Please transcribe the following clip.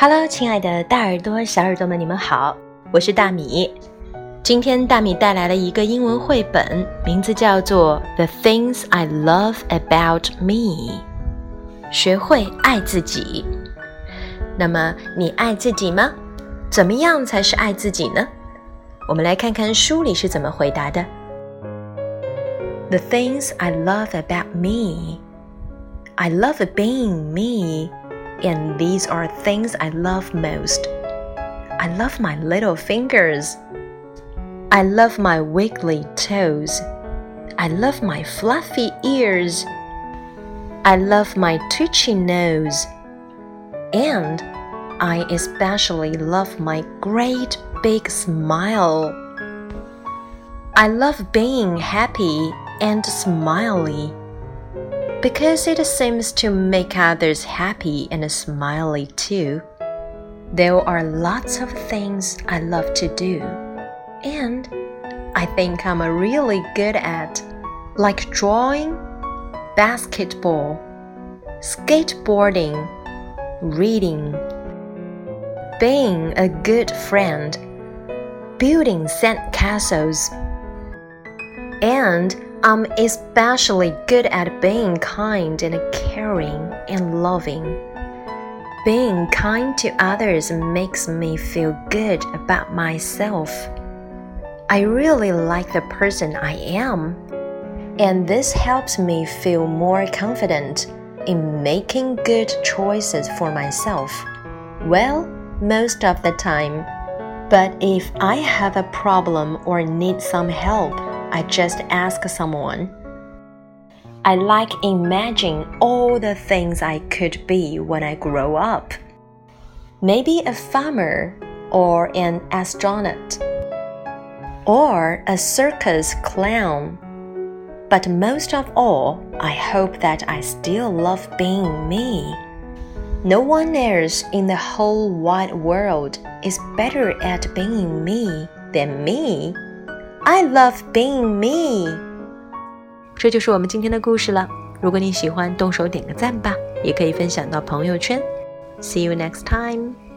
Hello，亲爱的大耳朵、小耳朵们，你们好，我是大米。今天大米带来了一个英文绘本，名字叫做《The Things I Love About Me》，学会爱自己。那么，你爱自己吗？怎么样才是爱自己呢？我们来看看书里是怎么回答的。The things I love about me. I love being me, and these are things I love most. I love my little fingers. I love my wiggly toes. I love my fluffy ears. I love my twitchy nose. And I especially love my great big smile. I love being happy and smiley because it seems to make others happy and smiley too. There are lots of things I love to do and I think I'm really good at, like drawing, basketball, skateboarding, reading, being a good friend, building sandcastles, and I'm especially good at being kind and caring and loving. Being kind to others makes me feel good about myself. I really like the person I am. And this helps me feel more confident in making good choices for myself. Well, most of the time. But if I have a problem or need some help, I just ask someone. I like imagining all the things I could be when I grow up. Maybe a farmer or an astronaut or a circus clown. But most of all, I hope that I still love being me. No one else in the whole wide world is better at being me than me. I love being me. 这就是我们今天的故事了。如果你喜欢，动手点个赞吧，也可以分享到朋友圈。See you next time.